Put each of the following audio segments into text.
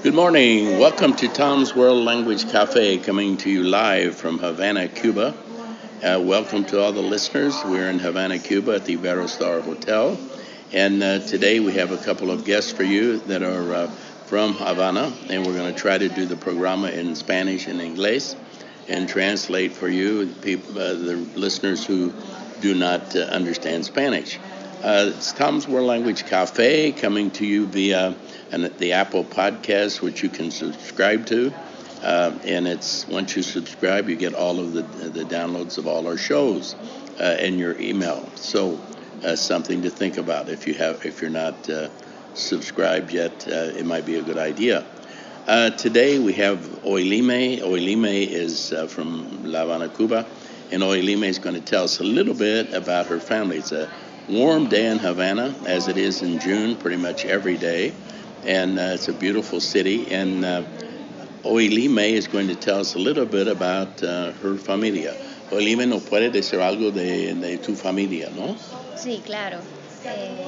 Good morning. Welcome to Tom's World Language Cafe, coming to you live from Havana, Cuba. Uh, welcome to all the listeners. We're in Havana, Cuba at the Iberostar Hotel. And uh, today we have a couple of guests for you that are uh, from Havana, and we're going to try to do the programa in Spanish and English and translate for you, people, uh, the listeners who do not uh, understand Spanish. Uh, it's Tom's World Language Cafe coming to you via an, the Apple Podcast, which you can subscribe to. Uh, and it's once you subscribe, you get all of the, the downloads of all our shows uh, in your email. So uh, something to think about if you have if you're not uh, subscribed yet, uh, it might be a good idea. Today we have Oilime. Oilime is from La Habana, Cuba, and Oilime is going to tell us a little bit about her family. It's a warm day in Havana, as it is in June, pretty much every day, and it's a beautiful city and Oilime is going to tell us a little bit about uh, her familia. Oilime nos puede decir algo de, de tu familia, ¿no? Sí, claro. Eh,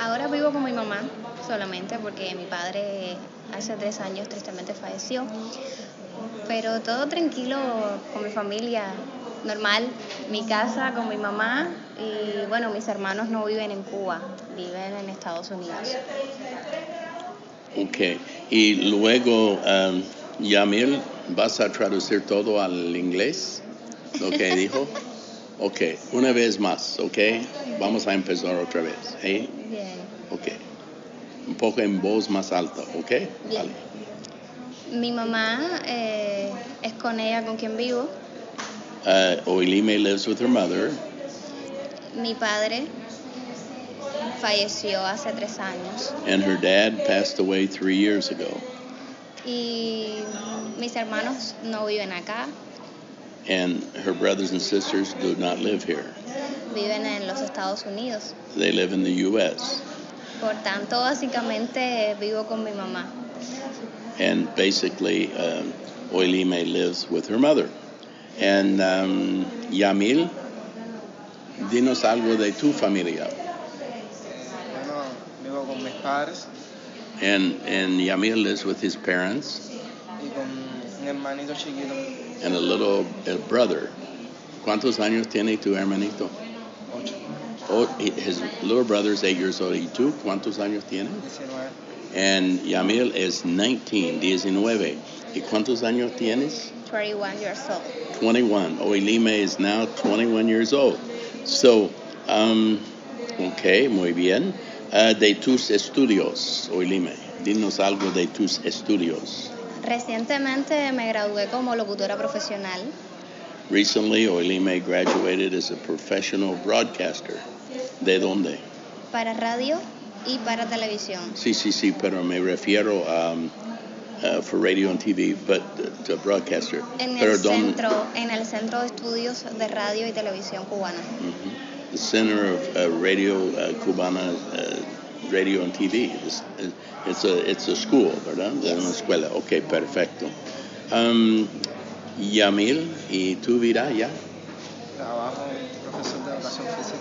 ahora vivo con mi mamá solamente porque mi padre hace tres años tristemente falleció. Pero todo tranquilo con mi familia, normal. Mi casa con mi mamá y bueno, mis hermanos no viven en Cuba, viven en Estados Unidos. Ok. Y luego, um, Yamil, ¿vas a traducir todo al inglés? Lo que dijo. Ok, una vez más, ok. Vamos a empezar otra vez. ¿eh? Bien. Ok. Un poco en voz más alta, ok. Bien. Vale. Mi mamá eh, es con ella con quien vivo. Uh, Oilime lives with her mother, Mi padre falleció hace tres años and her dad passed away three years ago. y mis hermanos no viven acá, And her brothers and sisters do not live here. viven en los Estados Unidos. They live in the U.S. Por tanto, básicamente vivo con mi mamá. and basically um, Oilime lives with her mother. And um, Yamil, dinos algo de tu familia. Bueno, vivo con mis padres And, and Yamil lives with his parents y con mi hermanito chiquito, and a little uh, brother. ¿Cuántos años tiene tu hermanito? ocho, Oh, his little brother is eight years old. ¿Y tú cuántos años tienes? 19, And Yamil is 19, 19. ¿Y cuántos años tienes? 21 years old. 21. Oilime is now 21 years old. So, um, ok, muy bien. Uh, de tus estudios, Oilime, dinos algo de tus estudios. Recientemente me gradué como locutora profesional. Recently, Oilime graduated as a professional broadcaster. ¿De dónde? para radio y para televisión. Sí, sí, sí, pero me refiero a um, uh, for radio and TV, but uh, to broadcaster. En pero el, don- centro, en el Centro de Estudios de Radio y Televisión Cubana. Mhm. The Center of uh, Radio uh, Cubana uh, Radio and TV. It's, it's a it's a school, ¿verdad? Es una escuela. Ok, perfecto. Um, Yamil, ¿y tu vida ya? trabajo profesor de educación física.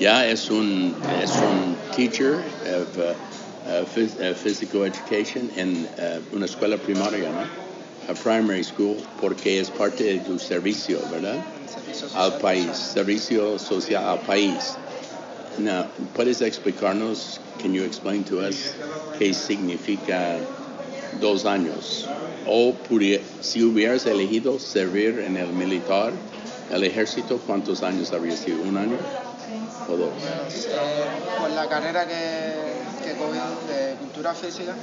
Ya es un es un teacher of uh, phys- uh, physical education en uh, una escuela primaria, ¿no? A primary school, porque es parte de tu servicio, ¿verdad? servicio al país, servicio social al país. Now, ¿puedes explicarnos, can you explain to us qué significa dos años? O si hubieras elegido servir en el militar, el ejército, ¿cuántos años habría sido? ¿Un año o dos? Bueno, eh, por la carrera que, que cogí de cultura física,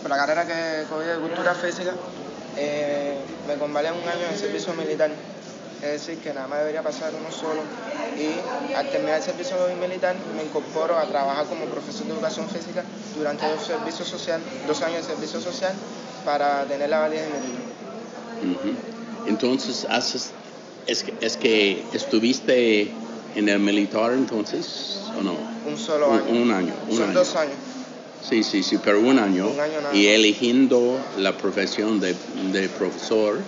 por la carrera que cogí de cultura física, eh, me convalía un año en servicio militar. Es decir, que nada más debería pasar uno solo. Y al terminar el servicio militar, me incorporo a trabajar como profesor de educación física durante dos, servicios social, dos años de servicio social para tener la validez de. Entonces, haces, es, que, es que estuviste en el militar entonces, ¿o no? Un solo Un- año. un año, un Son año. dos años. Sí, sí, sí, pero un año. Un año nada y eligiendo la profesión de, de profesor,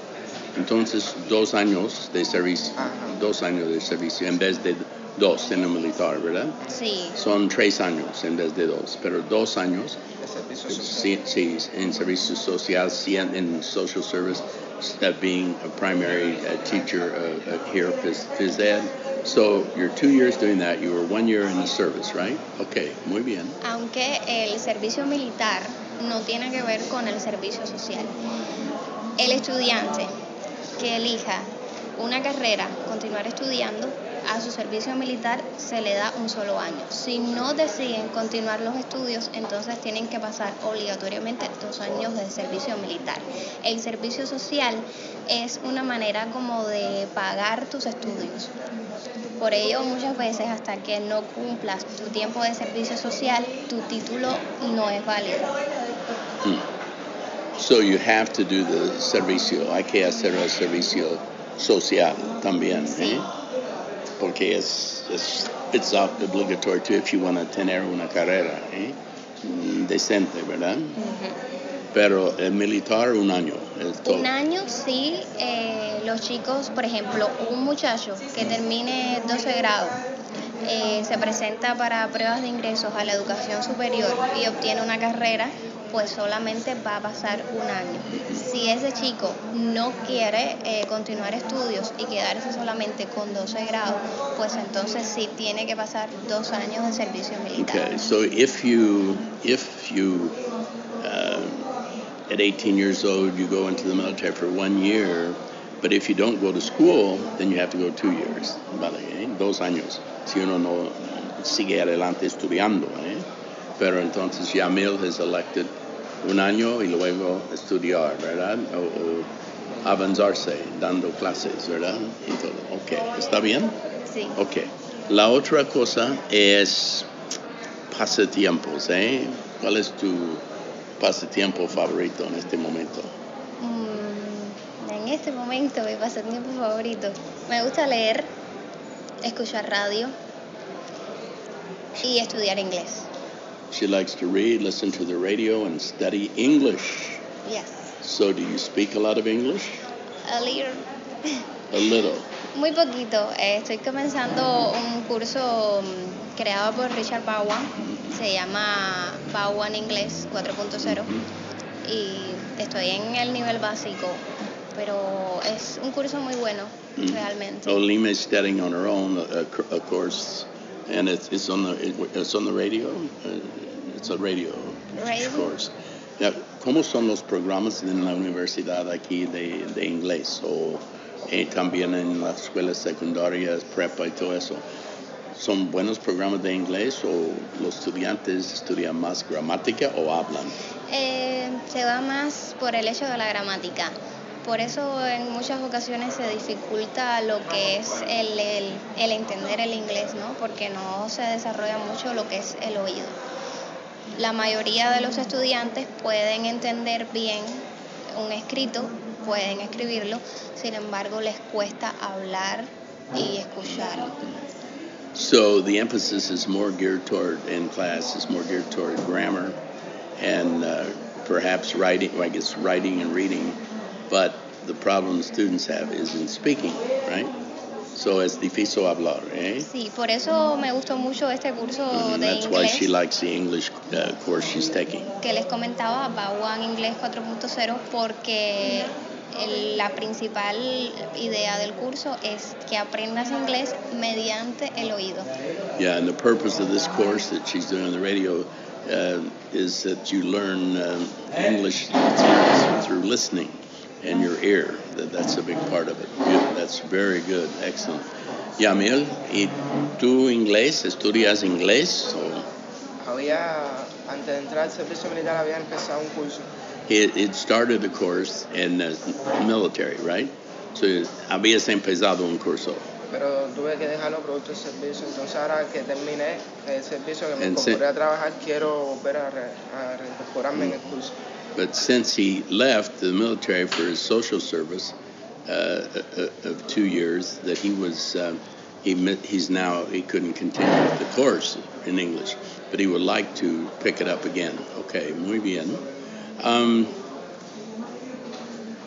entonces dos años de servicio, Ajá. dos años de servicio en vez de Dos en el militar, ¿verdad? Sí, Son tres años en vez de dos, pero dos años de servicio social. sí, sí, en servicio social, sí, en, en social service, uh, being a primary uh, teacher uh, uh, here, phys, phys ed. So you're two years doing that. You were one year in the service, right? Okay, muy bien. aunque el servicio militar no tiene que ver con el servicio social. El estudiante que elija una carrera, continuar estudiando, a su servicio militar se le da un solo año. Si no deciden continuar los estudios, entonces tienen que pasar obligatoriamente dos años de servicio militar. El servicio social es una manera como de pagar tus estudios. Por ello, muchas veces hasta que no cumplas tu tiempo de servicio social, tu título no es válido. So you have to do the servicio. Hay que hacer el servicio social también, Sí. ¿eh? Porque es, es it's obligatory too if you want to tener una carrera, ¿eh? Decente, ¿verdad? Pero el militar un año, es todo. Un año sí, eh, los chicos, por ejemplo, un muchacho que termine 12 grados, eh, se presenta para pruebas de ingresos a la educación superior y obtiene una carrera, pues solamente va a pasar un año. Si ese chico no quiere eh, continuar estudios y quedarse solamente con 12 grados, pues entonces sí tiene que pasar dos años de servicio militar. Okay, so if you if you uh, at 18 years old you go into the military for one year, but if you don't go to school, then you have to go two years, vale, ¿eh? dos años. Si uno no sigue adelante estudiando, ¿eh? pero entonces Yamil has elected un año y luego estudiar, ¿verdad? O, o avanzarse dando clases, ¿verdad? Y todo. Okay, ¿está bien? Sí. Ok. La otra cosa es pasatiempos, ¿eh? ¿Cuál es tu pasatiempo favorito en este momento? Mm, en este momento mi pasatiempo favorito. Me gusta leer, escuchar radio y estudiar inglés. She likes to read, listen to the radio, and study English. Yes. So, do you speak a lot of English? A little. A little. Muy poquito. Eh, estoy comenzando un curso mm, creado por Richard Bowen. Se llama Bowen Inglés 4.0 y estoy en el nivel básico, pero es un curso muy bueno realmente. Oh, Lima is studying on her own, a, a course, and it's, it's on the it's on the radio. Uh, it's a radio, Radio. course. Now, ¿Cómo son los programas en la universidad aquí de, de inglés o eh, también en las escuelas secundarias, prepa y todo eso? ¿Son buenos programas de inglés o los estudiantes estudian más gramática o hablan? Eh, se va más por el hecho de la gramática. Por eso en muchas ocasiones se dificulta lo que es el, el, entender el inglés, ¿no? Porque no se desarrolla mucho lo que es el oído. La mayoría de los estudiantes pueden entender bien un escrito, pueden escribirlo, sin embargo les cuesta hablar y escucharlo. So the emphasis is more geared toward in class is more geared toward grammar and uh, perhaps writing. I guess writing and reading, but the problem students have is in speaking, right? So es difícil hablar, eh? Sí, por eso me gustó mucho este curso And de that's why she likes the English uh, course she's taking. que les comentaba, Bowen Inglés 4.0, porque el- la principal idea del curso es que aprendas inglés mediante el oído. Yeah, and the purpose of this course that she's doing on the radio uh, is that you learn um, English through listening and your ear. That, that's a big part of it. That's very good. Excellent. Yamil, ¿y tú inglés? ¿Estudias inglés? O Había, antes de entrar al servicio militar, había empezado un curso. it, it started a course in the military, right? So habías empezado un curso. pero tuve que dejarlo producto del servicio. Entonces ahora que terminé el servicio, que me incorporé a trabajar, quiero volver a, re- a reincorporarme en el curso. But since he left the military for his social service uh, uh, of two years, that he was um, he he's now he couldn't continue the course in English, but he would like to pick it up again. Okay, muy bien. Um,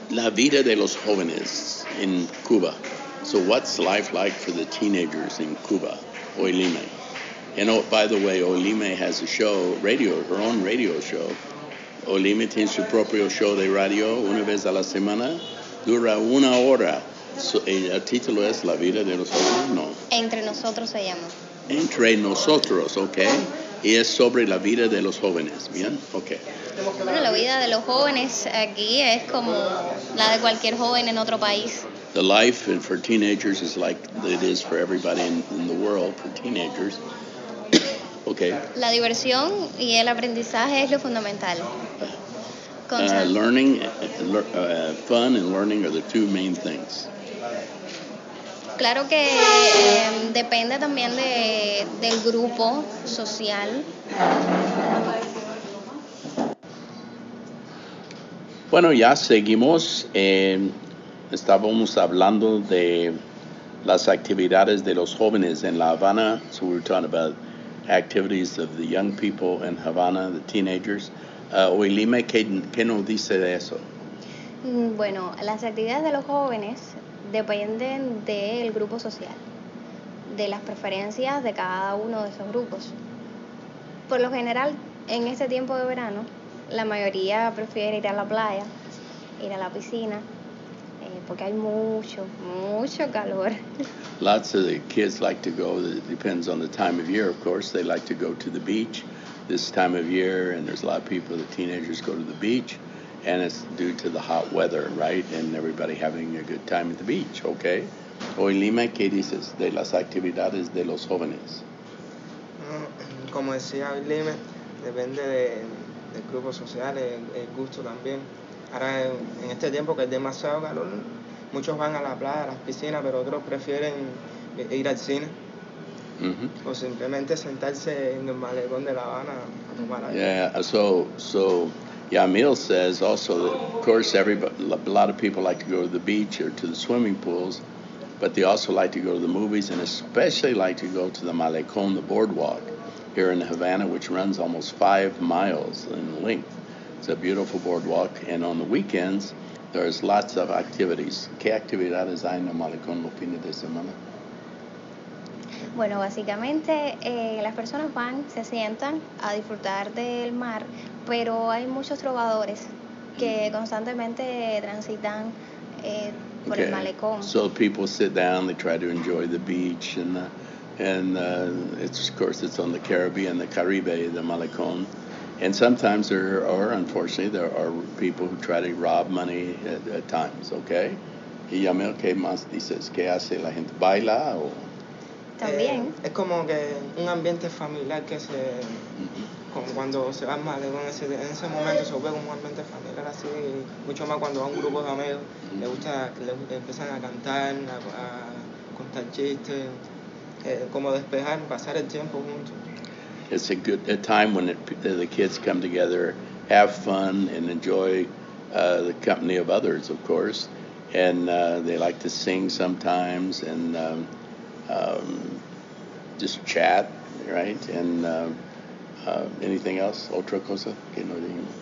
la vida de los jóvenes en Cuba. So what's life like for the teenagers in Cuba? Oilime. And oh, by the way, Oilime has a show, radio, her own radio show. Oilime tiene su propio show de radio una vez a la semana. Dura una hora. So, el título es La vida de los jóvenes, no. Entre nosotros se llama. Entre nosotros, ¿ok? Y es sobre la vida de los jóvenes, ¿bien? Ok. Bueno, la vida de los jóvenes aquí es como la de cualquier joven en otro país. The life for teenagers is like it is for everybody in, in the world, for teenagers. Okay. La diversión y el aprendizaje es lo fundamental. Uh, learning, uh, fun and learning are the two main things. Claro que eh, depende también de, del grupo social. Bueno, ya seguimos. Eh, estábamos hablando de las actividades de los jóvenes en La Habana. So we were talking about activities of the young people in Havana, the teenagers. Uh, Oilime, ¿qué, ¿qué nos dice de eso? Mm, bueno, las actividades de los jóvenes dependen del grupo social, de las preferencias de cada uno de esos grupos. Por lo general, en este tiempo de verano, la mayoría prefiere ir a la playa, ir a la piscina, porque hay mucho, mucho calor. Lots of the kids like to go, it depends on the time of year, of course, they like to go to the beach this time of year, and there's a lot of people, the teenagers go to the beach. and it's due to the hot weather, right? And everybody having a good time at the beach, okay? Hoy Lima, ¿qué dices de las actividades de los jóvenes? Mm, como decía Lima, depende de, del grupo social, el, el, gusto también. Ahora, en este tiempo que es demasiado calor, muchos van a la playa, a las piscinas, pero otros prefieren ir al cine. Mm -hmm. O simplemente sentarse en el malecón de La Habana a tomar aire. Yeah, so, so Yamil says also that, of course, everybody, a lot of people like to go to the beach or to the swimming pools, but they also like to go to the movies and especially like to go to the Malecon, the boardwalk here in Havana, which runs almost five miles in length. It's a beautiful boardwalk, and on the weekends, there's lots of activities. ¿Qué actividades hay en el Malecón los fines de semana? Bueno, básicamente eh, las personas van, se sientan a disfrutar del mar, pero hay muchos trovadores que constantemente transitan eh, por okay. el malecón. So people sit down, they try to enjoy the beach, and uh, and uh, it's of course it's on the Caribbean, the Caribe, the malecón. And sometimes there are, unfortunately, there are people who try to rob money at, at times, okay? Y Yamil, ¿qué más dices? ¿Qué hace la gente? ¿Baila o...? También. Eh, es como que un ambiente familiar que se. Como cuando se va mal, en ese, en ese momento se ve como un ambiente familiar así, mucho más cuando va un grupo de amigos, le gusta, le empiezan a cantar, a, contar chistes, eh, como despejar, pasar el tiempo juntos. It's a good a time when it, the kids come together, have fun, and enjoy uh, the company of others, of course. And uh, they like to sing sometimes, and um, um, just chat, right? And uh, uh, anything else? Otra cosa que no dijimos.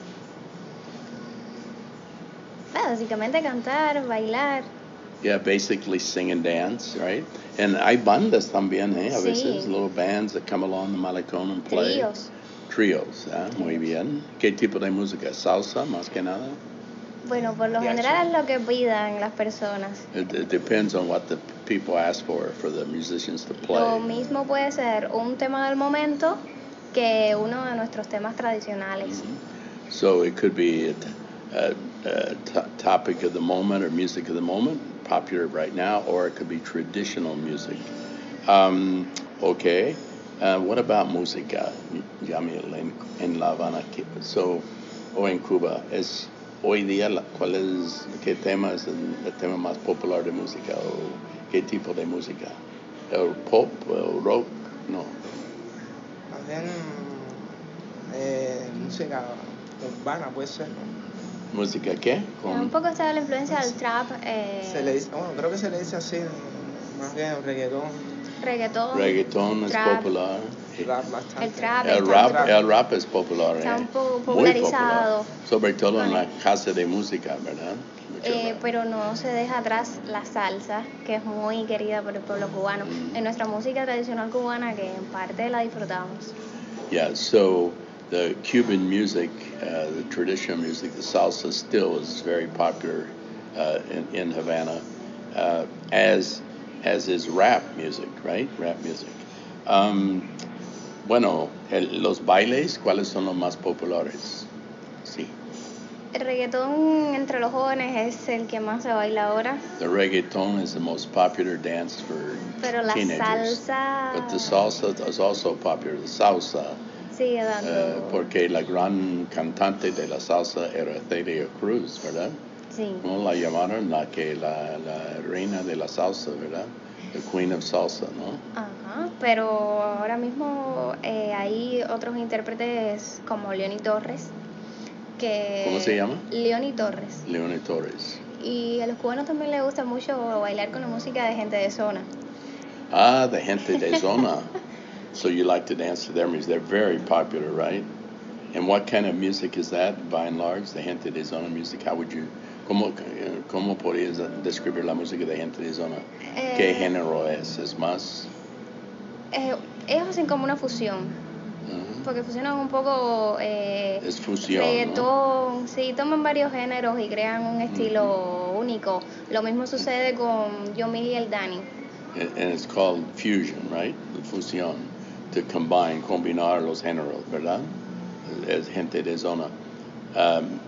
Básicamente cantar, bailar. Yeah, basically sing and dance, right? And hay bandas también, eh? A sí. veces little bands that come along the malecón and play. Tríos. Trios, ¿eh? muy bien. ¿Qué tipo de música? ¿Salsa más que nada? Bueno, por lo general es lo que pidan las personas. It, it depends on what the people ask for for the musicians to play. Lo mismo puede ser un tema del momento que uno de nuestros temas tradicionales. Mm-hmm. So it could be a topic of the moment or music of the moment, popular right now, or it could be traditional music. Um, okay. Uh, what about música, en, en La Habana? So, o en Cuba, es hoy día, ¿cuál es, qué tema es el, el, tema más popular de música o qué tipo de música? ¿El pop, el rock? No. Más bien eh, música urbana puede ser, ¿no? ¿Música qué? Con... Un poco está la influencia del trap. Eh... Se le dice, bueno, creo que se le dice así, más bien reggaetón. Reggaetón. Reggaetón es popular. Rap el trap, el, rap, el rap es popular. Está eh. un poco popularizado. Popular. Sobre todo en la casa de música, ¿verdad? Eh, pero no se deja atrás la salsa, que es muy querida por el pueblo cubano. Mm. En nuestra música tradicional cubana, que en parte la disfrutamos. Yeah, so the Cuban music, uh, the traditional music, the salsa still is very popular uh, in, in Havana, uh, as as is rap music, right? Rap music. Um, bueno, el- los bailes, ¿cuáles son los más populares? Sí, El reggaetón entre los jóvenes es el que más se baila ahora, the reggaeton is the most popular dance for pero la teenagers. salsa But the salsa is also popular, the salsa. Sigue Eh, dando. porque la gran cantante de la salsa era Celia Cruz, ¿verdad? Sí. ¿No la llamaron la que la, la reina de la salsa, ¿verdad? The Queen of Salsa, ¿no? Ajá, pero ahora mismo eh, hay otros intérpretes como Leoni Torres. Que ¿Cómo se llama? Leoni Torres. Leone Torres. Y a los cubanos también les gusta mucho bailar con la música de gente de zona. Ah, the gente de zona. so you like to dance to their music. They're very popular, right? And what kind of music is that, by and large, the gente de zona music? How would you, cómo, cómo podrías describir la música de gente de zona? ¿Qué Eh, género es? ¿Es más? eh, ellos hacen como una fusión, porque fusionan un poco eh, Es fusión, ¿no? sí, toman varios géneros y crean un estilo único. Lo mismo sucede con Yomil y el Dani. And and it's called fusion, right? Fusión. To combine, combinar los géneros, ¿verdad? Es gente de zona. Um,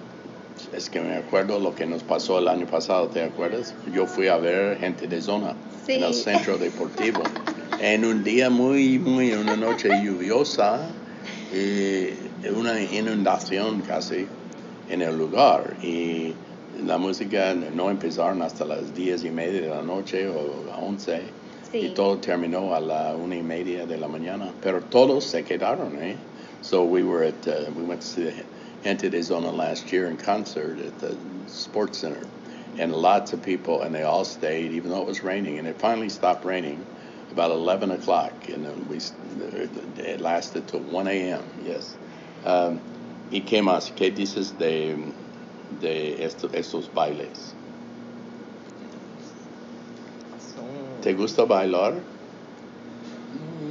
es que me acuerdo lo que nos pasó el año pasado, ¿te acuerdas? Yo fui a ver gente de zona en el centro deportivo. en un día muy, muy, una noche lluviosa, y una inundación casi en el lugar. Y la música no empezaron hasta las diez y media de la noche o once. Sí. Y todo terminó a la una y media de la mañana. Pero todos se quedaron, eh? So we were at, uh, we went to the Gente de Zona last year in concert at the Sports Center. And lots of people, and they all stayed, even though it was raining. And it finally stopped raining about 11 o'clock. And then we, it lasted till 1 a.m., yes. Um, ¿Y qué más? ¿Qué dices de, de esto, estos bailes? ¿Te gusta bailar?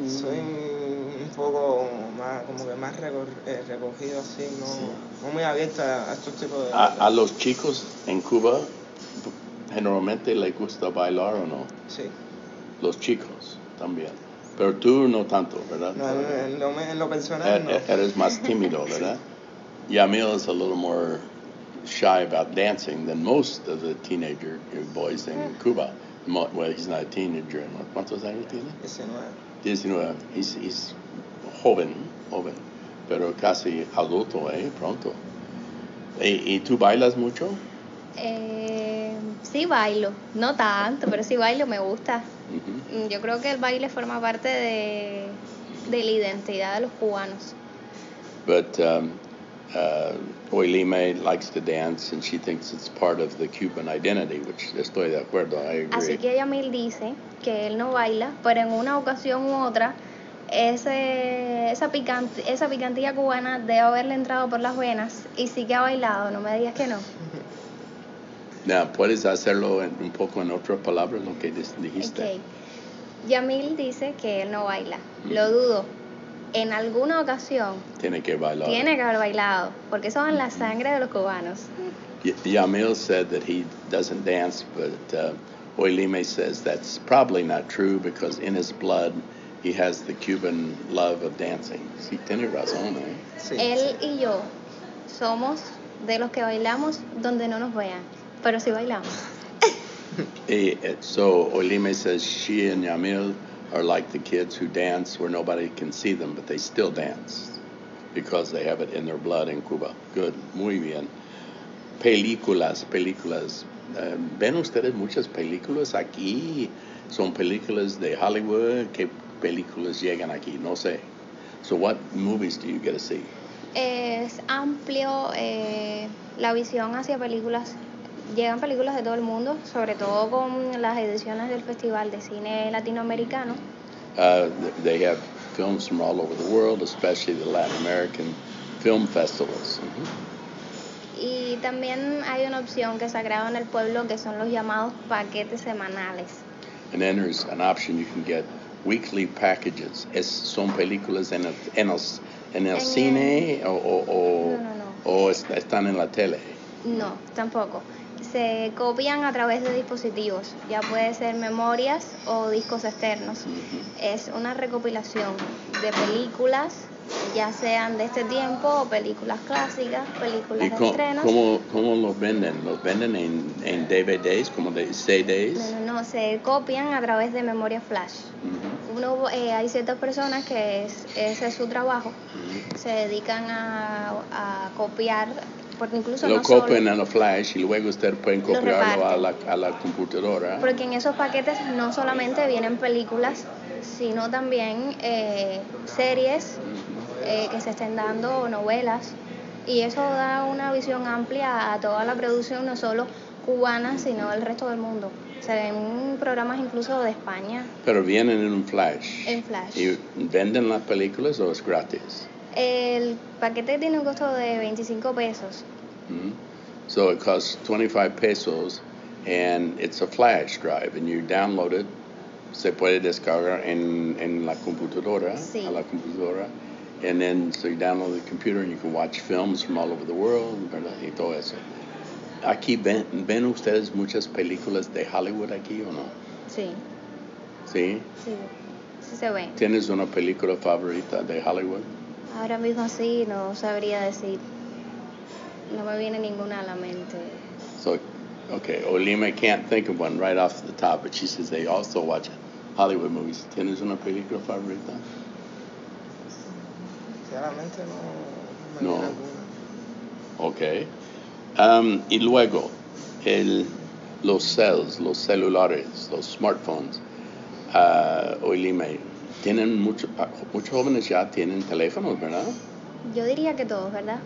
soy un poco más, como que más eh, recogido así, no, Sí. no muy abierto a, estos tipos de... A, a los chicos en Cuba generalmente les gusta bailar o no? Sí. Los chicos también. Pero tú no tanto, ¿verdad? No, en, en lo, en lo personal E- no. e- Eres más tímido, ¿verdad? Yamil is a little more shy about dancing than most of the teenager boys in Cuba. Well, he's not a teenager. anymore. ¿Cuántos años tiene? 19. 19. He's, he's joven, joven, pero casi adulto, ¿eh? Pronto. ¿Y, y tú bailas mucho? Eh, sí bailo, no tanto, pero sí bailo, me gusta. Mm, Yo creo que el baile forma parte de, de la identidad de los cubanos. But um, uh, Oilime likes to dance and she thinks it's part of the Cuban identity, which estoy de acuerdo, I agree. Así que Yamil dice que él no baila, pero en una ocasión u otra, ese, esa, picante, esa picantilla cubana debe haberle entrado por las venas y sí que ha bailado, no me digas que no. Now, ¿puedes hacerlo en- un poco en otras palabras, lo que dijiste? Ok. Yamil dice que él no baila, lo Ujú. dudo. En alguna ocasión Tiene que bailar. tiene que haber bailado, porque eso va en la sangre de los cubanos. Y- Yamil said that he doesn't dance, but uh, Oilime says that's probably not true because in his blood he has the Cuban love of dancing. Sí, tiene razón, ¿eh? Sí, Él sí. y yo somos de los que bailamos donde no nos vean, pero sí bailamos. Eh, eh, So Oilime says she and Yamil are like the kids who dance where nobody can see them, but they still dance because they have it in their blood in Cuba. Good, muy bien. Películas, películas. Eh, ¿Ven ustedes muchas películas aquí? Son películas de Hollywood. ¿Qué películas llegan aquí? No sé. So what movies do you get to see? Es amplio eh, la visión hacia películas. Llegan películas de todo el mundo, sobre todo con las ediciones del Festival de Cine Latinoamericano. Uh, th- they have films from all over the world, especially the Latin American film festivals. Mhm. Y también hay una opción que se creado en el pueblo que son los llamados paquetes semanales. And then there's an option you can get weekly packages. Es, son películas en el, en el, en el En cine o, o, o, No, no, no. o est- están en la tele. No, tampoco. Se copian a través de dispositivos, ya puede ser memorias o discos externos. Es una recopilación de películas, ya sean de este tiempo o películas clásicas, películas ¿Y de cómo, estrenos. cómo, cómo los venden? ¿Los venden en, en DVDs, como de CDs? No, no, no, se copian a través de memoria flash. Uno, eh, hay ciertas personas que es- ese es su trabajo, se dedican a, a copiar, porque incluso Lo no copian en la flash y luego ustedes pueden Lo copiarlo a la, a la computadora. Porque en esos paquetes no solamente vienen películas, sino también eh, series eh, que se estén dando, novelas. Y eso da una visión amplia a toda la producción, no solo cubana, sino del resto del mundo. Se ven programas incluso de España Pero vienen en un flash. en Flash. ¿Y venden las películas o es gratis? El paquete tiene un costo de 25 pesos. Mhm. So it costs 25 pesos and it's a flash drive and you download it. Se puede descargar en, en la computadora, Sí. a la computadora. And then so you download the computer and you can watch films from all over the world, ¿verdad? Y todo eso. Aquí ven, ven ustedes muchas películas de Hollywood aquí o no? Sí, ¿Sí? sí, sí se ven. ¿Tienes una película favorita de Hollywood? Ahora mismo sí, no sabría decir. No me viene ninguna a la mente. So, okay, Olima can't think of one right off the top, but she says they also watch Hollywood movies. ¿Tienes una película favorita? Sinceramente no me No. Okay. Um, y luego, el, los cells, los celulares, los smartphones. Uh, Olima, tienen mucho, ah, muchos jóvenes ya tienen teléfonos, ¿verdad? Yo diría que todos, ¿verdad?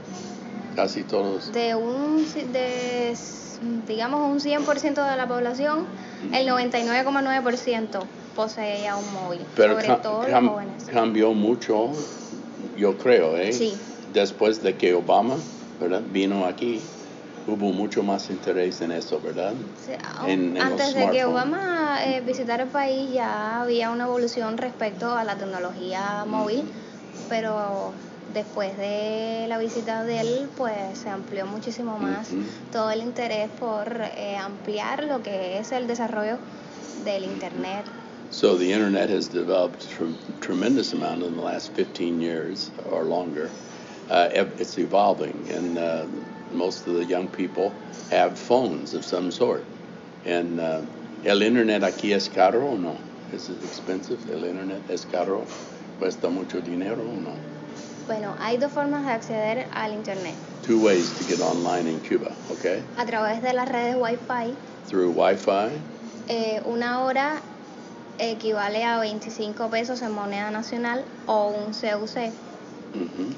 Casi todos. De un, de, digamos, un 100% de la población, el 99,9% posee ya un móvil, Pero sobre todo cam- los jóvenes. cambió mucho, yo creo, ¿eh? Sí. Después de que Obama, ¿verdad? Vino aquí, hubo mucho más interés en eso, ¿verdad? Sí, en- en Antes de que. Obama eh, visitara el país ya había una evolución respecto a la tecnología móvil, pero después de la visita de él, pues se amplió muchísimo más todo el interés por eh, ampliar lo que es el desarrollo del Internet. So the internet has developed a tremendous amount in the last 15 years or longer. Uh, it's evolving, and uh, most of the young people have phones of some sort. And uh, el internet aquí es caro o no? Is it expensive? El internet es caro? ¿Cuesta mucho dinero o no? Bueno, hay dos formas de acceder al Internet. Two ways to get online in Cuba, okay? A través de las redes Wi-Fi, Through Wi-Fi, eh, una hora equivale a 25 pesos en moneda nacional o un CUC. mhm,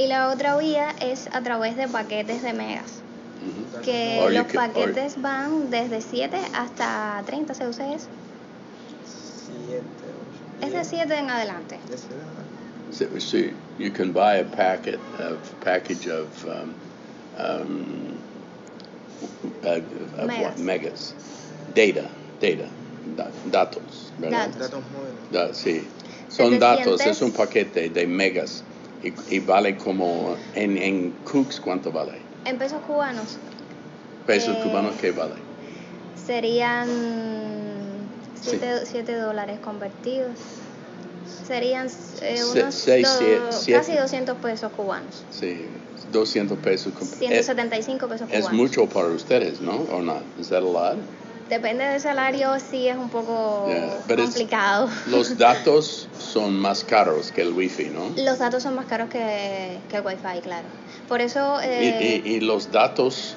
Y la otra vía es a través de paquetes de megas, mhm. que Or los can- or- paquetes van desde 7 hasta 30 CUCs. Siete, ocho, Es de diez, 7 en adelante. So, so you can buy a packet of package of um, um, uh, of what? Megas. megas, data, data, da- datos, ¿verdad? Datos. Da- sí, son datos, es 700. un paquete de megas y, y vale como en en cooks cuánto vale, En pesos cubanos pesos Eh, cubanos qué vale. serían Sí. 7 dólares convertidos. Serían eh, Se- unos seis, do- siete, siete. casi 200 pesos cubanos. Sí, 200 pesos. com- 175 pesos Es, es cubanos. mucho para ustedes, ¿no? ¿O no? ¿Es that a lot? Depende del salario, sí es un poco Yeah, complicado. Los datos son más caros que el wifi, ¿no? Los datos son más caros que, que el wifi, claro. Por eso, Y, eh, y- y los datos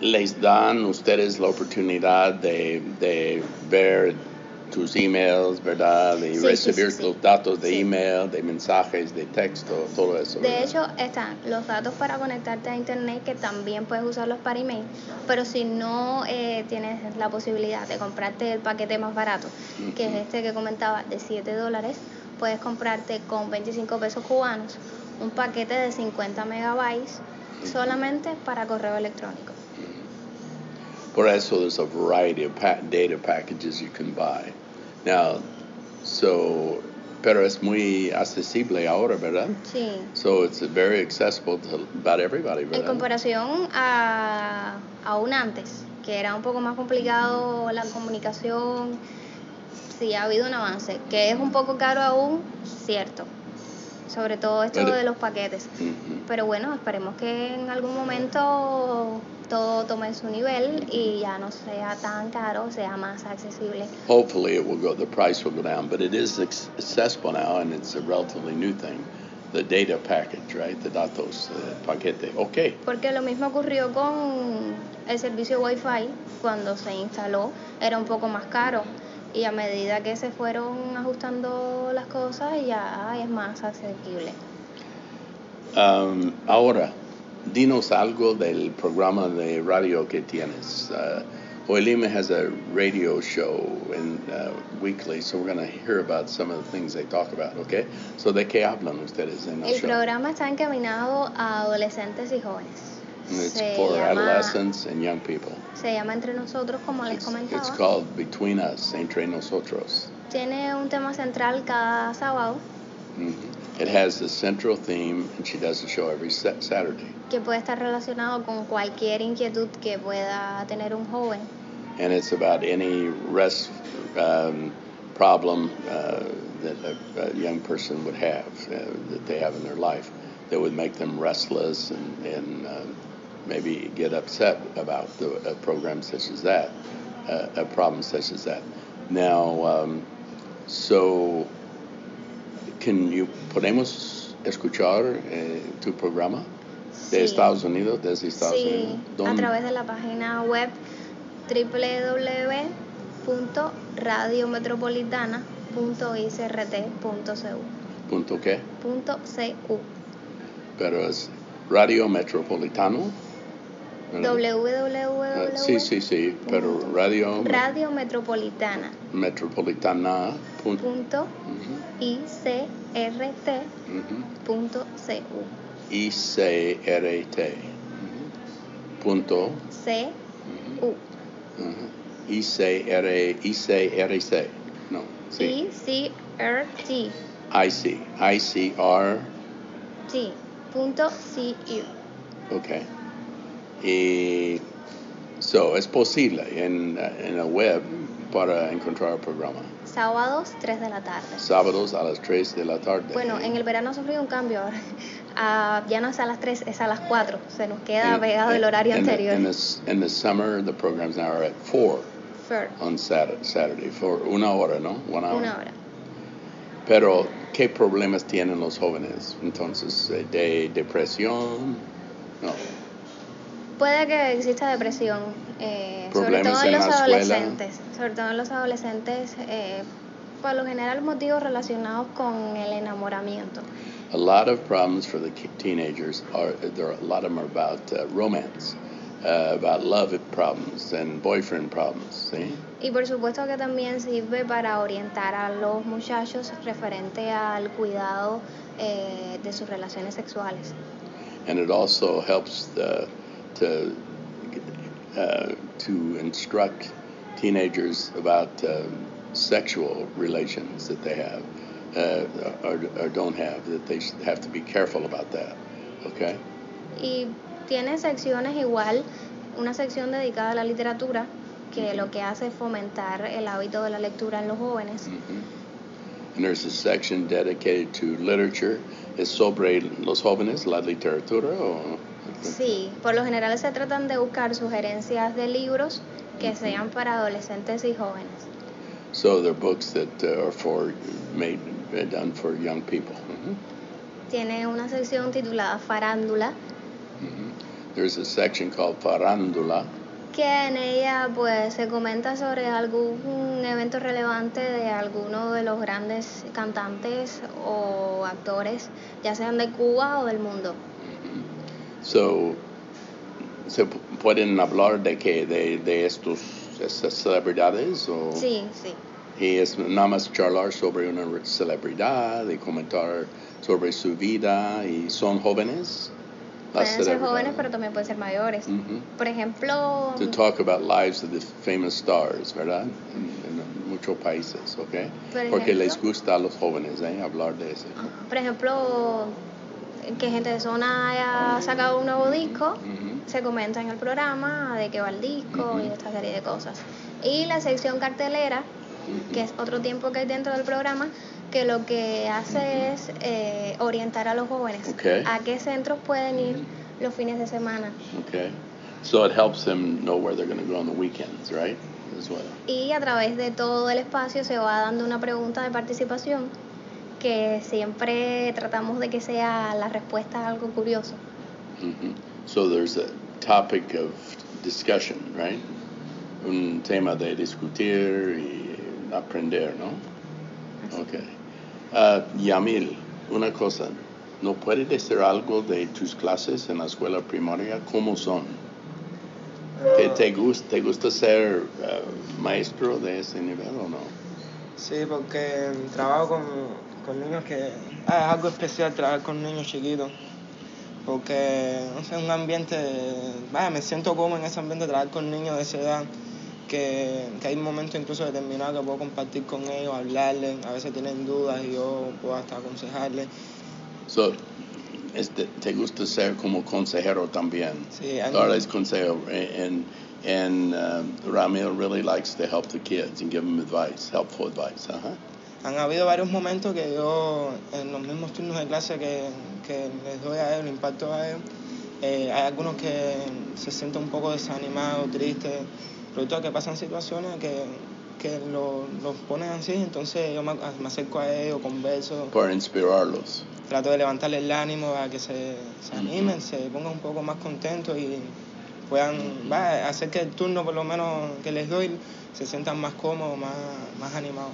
les dan ustedes la oportunidad de, de ver tus emails, ¿verdad? De Sí, recibir sí, sí. los datos de email, de mensajes, de texto, todo eso. de ¿verdad? hecho, están los datos para conectarte a internet, que también puedes usarlos para email, pero si no eh, tienes la posibilidad de comprarte el paquete más barato, que es este que comentaba de 7 dólares, puedes comprarte con 25 pesos cubanos un paquete de 50 megabytes solamente para correo electrónico. Por eso there's a variety of data packages you can buy. Now, so, pero es muy accesible ahora, ¿verdad? Sí. So it's very accessible to about everybody, En ¿verdad? comparación a aún antes, que era un poco más complicado la comunicación, sí ha habido un avance, que es un poco caro aún, cierto. Sobre todo esto de los paquetes. Pero bueno, esperemos que en algún momento todo tome su nivel y ya no sea tan caro, sea más accesible. Hopefully it will go, the price will go down, but it is ac- accessible now and it's a relatively new thing. The data package, right? The datos, uh, paquete. Okay. Porque lo mismo ocurrió con el servicio Wi-Fi cuando se instaló, era un poco más caro y a medida que se fueron ajustando las cosas ya es más asequible. Um, ahora, dinos algo del programa de radio que tienes. Uh, Oelime has a radio show in uh, weekly, so we're going to hear about some of the things they talk about, okay? So, ¿de qué hablan ustedes en el, El show? programa está encaminado a adolescentes y jóvenes. And it's Se for llama, adolescents and young people. se llama Entre Nosotros, como les It's, it's comentaba. called Between Us, Entre Nosotros. Tiene un tema central cada sábado Mhm. It has the central theme, and she does the show every Saturday. que puede estar relacionado con cualquier inquietud que pueda tener un joven. And it's about any rest um, problem uh, that a, a young person would have, uh, that they have in their life, that would make them restless and, and uh, maybe get upset about the, a program such as that, uh, a problem such as that. Now, um, so, can you, podemos escuchar eh, tu programa de Sí. Estados Unidos, desde Estados Sí, Unidos? a través de la página web www.radiometropolitana.icrt.cu. ¿Punto qué? Punto .cu. pero es Radio Metropolitano. Www. Sí, sí, sí, pero Radio Radio Metropolitana. Metropolitana. Punto, Punto Ujú, ICRT. ujú. Punto CU. ICRT. Ujú. Punto. CU. ICR, ICRC. No, sí. ICRT. IC. ICR. Sí. Punto CU. Ok. Y. So, es posible en, en la web para encontrar el programa. Sábados, 3 de la tarde. Sábados a las 3 de la tarde. Bueno, en el verano ha sufrido un cambio ahora. Ah, ya no es a las 3, es a las 4. Se nos queda In- pegado el horario in anterior. In the, in the summer, the programs now are at 4 Fair, on Saturday, Saturday for una hora, ¿no? One hour. una hora. Pero, ¿qué problemas tienen los jóvenes? Entonces, eh, ¿de depresión? No. Puede que exista depresión, eh, sobre todo en en los la escuela. adolescentes. Sobre todo en los adolescentes, eh, por lo general motivos relacionados con el enamoramiento. A lot of problems for the teenagers are, there are, a lot of them are about uh, romance, uh, about love problems and boyfriend problems, ¿sí? Y por supuesto que también sirve para orientar a los muchachos referente al cuidado eh, de sus relaciones sexuales. and it also helps the, to uh, to instruct teenagers about uh, sexual relations that they have uh, or, or don't have that they should have to be careful about that okay Y tiene secciones igual, una sección dedicada a la literatura, que lo que hace es fomentar el hábito de la lectura en los jóvenes. Mhm. and there's a section dedicated to literature es sobre los jóvenes la literatura o Sí, por lo general se tratan de buscar sugerencias de libros que sean para adolescentes y jóvenes. so they're books that uh, are for made uh, done for young people Mhm. Tiene una sección titulada Farándula, Mhm. There's a section called Farandula, que en ella pues se comenta sobre algún evento relevante de alguno de los grandes cantantes o actores, ya sean de Cuba o del mundo. So, ¿se pu- pueden hablar de que de, de estos estas celebridades o Sí, sí. y es nada más charlar sobre una celebridad y comentar sobre su vida y son jóvenes? Pueden ser jóvenes, pero también pueden ser mayores. Ujú. Por ejemplo, To talk about lives of the famous stars, ¿verdad? En, en muchos países, ¿ok? Por Porque les ejemplo. gusta a los jóvenes, ¿eh? Hablar de eso. por ejemplo, que gente de zona haya sacado un nuevo disco, se comenta en el programa de qué va el disco y esta serie de cosas. Y la sección cartelera, que es otro tiempo que hay dentro del programa, que lo que hace es eh, orientar a los jóvenes a qué centros pueden ir los fines de semana. Okay. So it helps them know where they're going to go on the weekends, right? As well. Y a través de todo el espacio se va dando una pregunta de participación que siempre tratamos de que sea la respuesta a algo curioso. Mhm. So there's a topic of discussion, right? Un tema de discutir y aprender, ¿no? Okay. Uh, Yamil, una cosa. ¿No puedes decir algo de tus clases en la escuela primaria? ¿Cómo son? ¿Te, te, gusta, ¿Te gusta ser uh, maestro de ese nivel o no? Sí, porque trabajo con, con niños que... ah, es algo especial trabajar con niños chiquitos. Porque, no sé, un ambiente... Vaya, me siento cómodo en ese ambiente, trabajar con niños de esa edad. Que, que hay momentos incluso determinados que puedo compartir con ellos, hablarles. A veces tienen dudas y yo puedo hasta aconsejarles. So, este, ¿Te gusta ser como consejero también? Sí, Darles consejo. And, and um, Ramil really likes to help the kids and give them advice, helpful advice. Uh-huh. Han habido varios momentos que yo, en los mismos turnos de clase que, que les doy a ellos, le imparto a ellos, eh, hay algunos que se sienten un poco desanimados, tristes, producto de que pasan situaciones que, que lo- los ponen así, entonces yo me, me acerco a ellos, converso, Para inspirarlos. trato de levantarles el ánimo a que se, se animen, se pongan un poco más contentos y puedan va, hacer que el turno por lo menos que les doy se sientan más cómodos, más, más animados.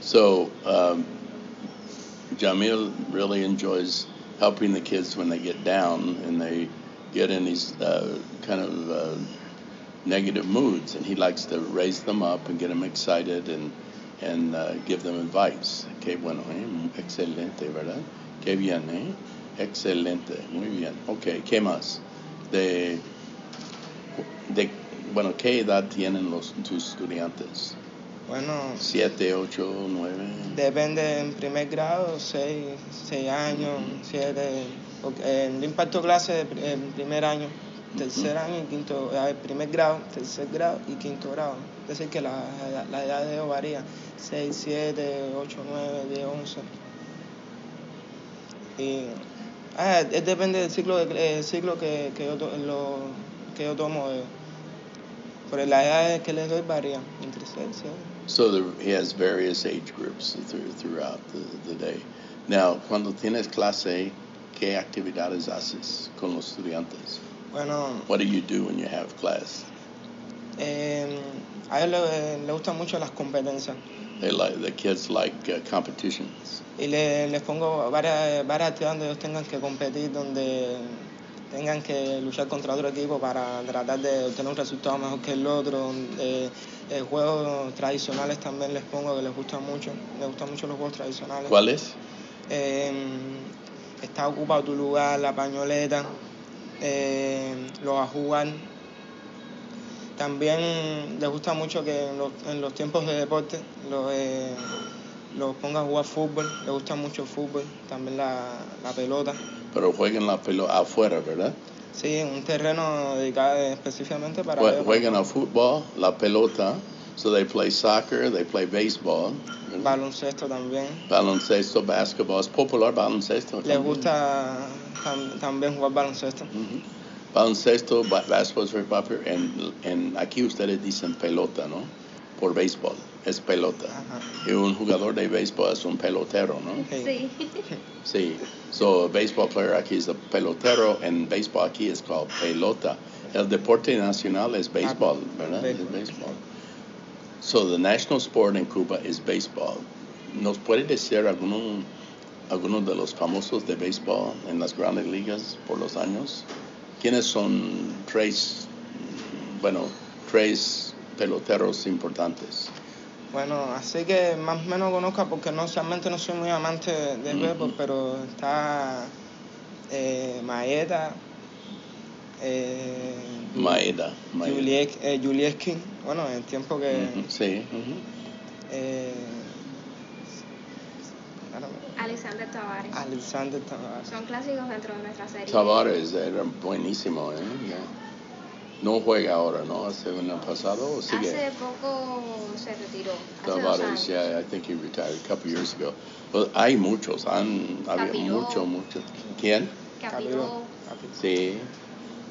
So, um, Jamil really enjoys helping the kids when they get down and they get in these uh, kind of uh, negative moods, and he likes to raise them up and get them excited and and uh, give them advice. Qué bueno, ¿eh? excelente, ¿verdad? Qué bien, ¿eh? Excelente, muy bien. Okay, ¿qué más? De, de bueno, ¿qué edad tienen los tus estudiantes? Bueno, Siete, ocho, nueve. Depende en primer grado, 6, años, 7. En imparto clase en primer año, tercer año y quinto, eh, primer grado, tercer grado y quinto grado. Es decir, que la, la, la edad de ellos varía, 6, 7, 8, 9, 10, 11. Y ah, es depende del ciclo, de, el ciclo que, que, yo, to- lo, que yo tomo. eh. Por la edad que les doy varía, entre 6 y 7. So there, he has various age groups through, throughout the, the day. Now, cuando tienes clase, ¿qué actividades haces con los estudiantes? Bueno, What do you do when you have class? Eh, a ellos le, le gustan mucho las competencias They like the kids like uh, competitions. y le- les pongo varias, varias actividades donde ellos tengan que competir, donde tengan que luchar contra otro equipo para tratar de obtener un resultado mejor que el otro. Eh, eh, juegos tradicionales también les pongo que les gustan mucho, les gustan mucho los juegos tradicionales. ¿Cuáles? Eh, está ocupado tu lugar, la pañoleta, eh, los a jugar. También les gusta mucho que en los, en los tiempos de deporte los, eh, los ponga a jugar fútbol, les gusta mucho el fútbol, también la, la pelota. Pero juegan la pelota afuera, ¿verdad? Sí, un terreno dedicado específicamente para Jue-. Juegan a fútbol, la pelota. So they play soccer, they play baseball. ¿verdad? baloncesto también. Baloncesto, basketball. Es popular baloncesto. Les también. gusta tam- también jugar baloncesto. Baloncesto, ba- basketball es very popular. En, en, aquí ustedes dicen pelota, ¿no? Por béisbol. Es pelota. Ajá. Y un jugador de béisbol es un pelotero, ¿no? Sí. Sí. So, a baseball player aquí es a pelotero. En béisbol aquí es called pelota. El deporte nacional es béisbol, ¿verdad? Es béisbol. béisbol. So, the national sport in Cuba is baseball. ¿Nos puede decir alguno, algunos de los famosos de béisbol en las grandes ligas por los años? ¿Quiénes son tres, bueno, tres peloteros importantes? Bueno, así que más o menos conozca porque no realmente no soy muy amante del béisbol, pero está eh, Maeta, Eh, Maeda. Maeda. Julie, eh, Julie King, bueno, en el tiempo que... Ujú, Sí. eh, caramba, Alexander Tavares. Alexander Tavares. Son clásicos dentro de nuestra serie. Tavares era buenísimo, ¿eh? No juega ahora, ¿no? Hace un año pasado o sigue. Hace poco se retiró. Hace dos Tavares, años. yeah, I think he retired a couple years ago. Well, hay muchos, han, había Capiró. mucho, mucho. ¿Quién? Capitó. Capitó. Sí.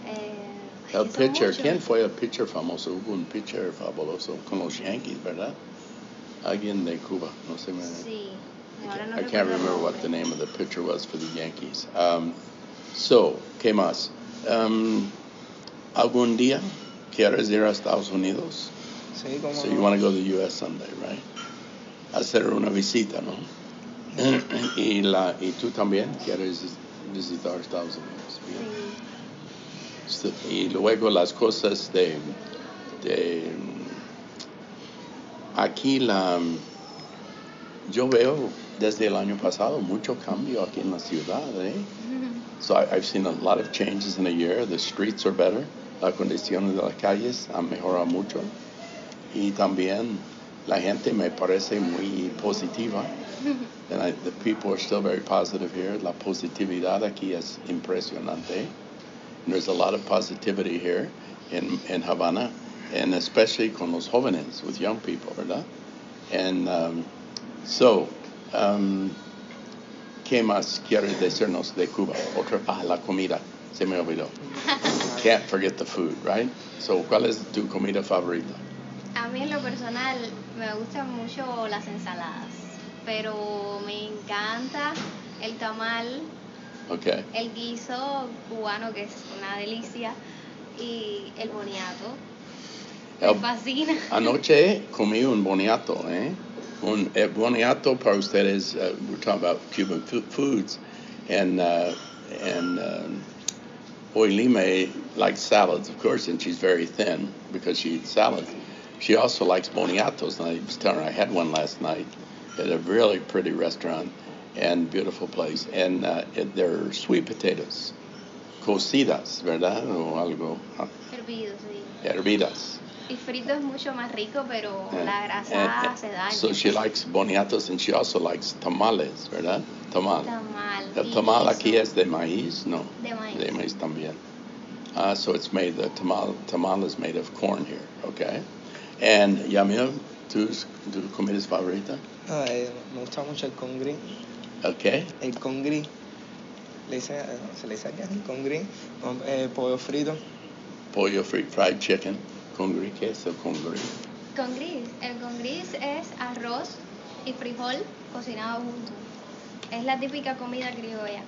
Eh, El pitcher, muchos. ¿quién fue el pitcher famoso? Hubo un pitcher fabuloso con los Yankees, ¿verdad? Alguien de Cuba, no sé. Me, Sí. Ahora no I can't recuerdo el remember what the name of the pitcher was for the Yankees. Um, so, ¿qué más? Um, ¿Algún día quieres ir a Estados Unidos? Sí, como So no. you want to go to the U.S. someday, right? Hacer una visita, ¿no? y, la, y tú también quieres visitar Estados Unidos. Bien. So- Y luego las cosas de, de aquí la yo veo desde el año pasado mucho cambio aquí en la ciudad, ¿eh? So I, I've seen a lot of changes in a year. The streets are better. La condición de las calles ha mejorado mucho. Y también la gente me parece muy positiva. And I, the people are still very positive here. La positividad aquí es impresionante. And there's a lot of positivity here in, in Havana, and especially con los jóvenes, with young people, ¿verdad? And um, so, um, ¿qué más quieres decirnos de Cuba? Otra, ah, la comida, se me olvidó. Can't forget the food, right? So, ¿cuál es tu comida favorita? A mí en lo personal me gustan mucho las ensaladas, pero me encanta el tamal, Okay. el guiso cubano que es una delicia y el boniato. Me El- fascina. Anoche comí un boniato, ¿eh? Un el boniato para ustedes, uh, we're talking about Cuban fu- foods, and uh, and um, Oilime likes salads, of course, and she's very thin because she eats salads. She also likes boniatos, and I was telling her I had one last night at a really pretty restaurant and beautiful place, and uh, they're sweet potatoes, cocidas, ¿verdad? O algo, Hervido, sí. hervidas. Y frito es mucho más rico, pero Yeah. la grasa And- and se daña. So she likes boniatos and she also likes tamales, ¿verdad? Tamal. Tamal. El tamal aquí es de maíz, no. De maíz. De maíz también. Uh, so it's made, the tamal, tamal is made of corn here, okay? And Yamil, ¿tus, tu comidas favorita? Ah, eh, me gusta mucho el congrí. Okay. El congrí. Le dice, eh, se le dice acá el congrí. con, eh, pollo frito. Pollo free, fried chicken. Congri, ¿qué es el congri? Con gris. El con gris es arroz y frijol cocinado juntos. Es la típica comida criolla.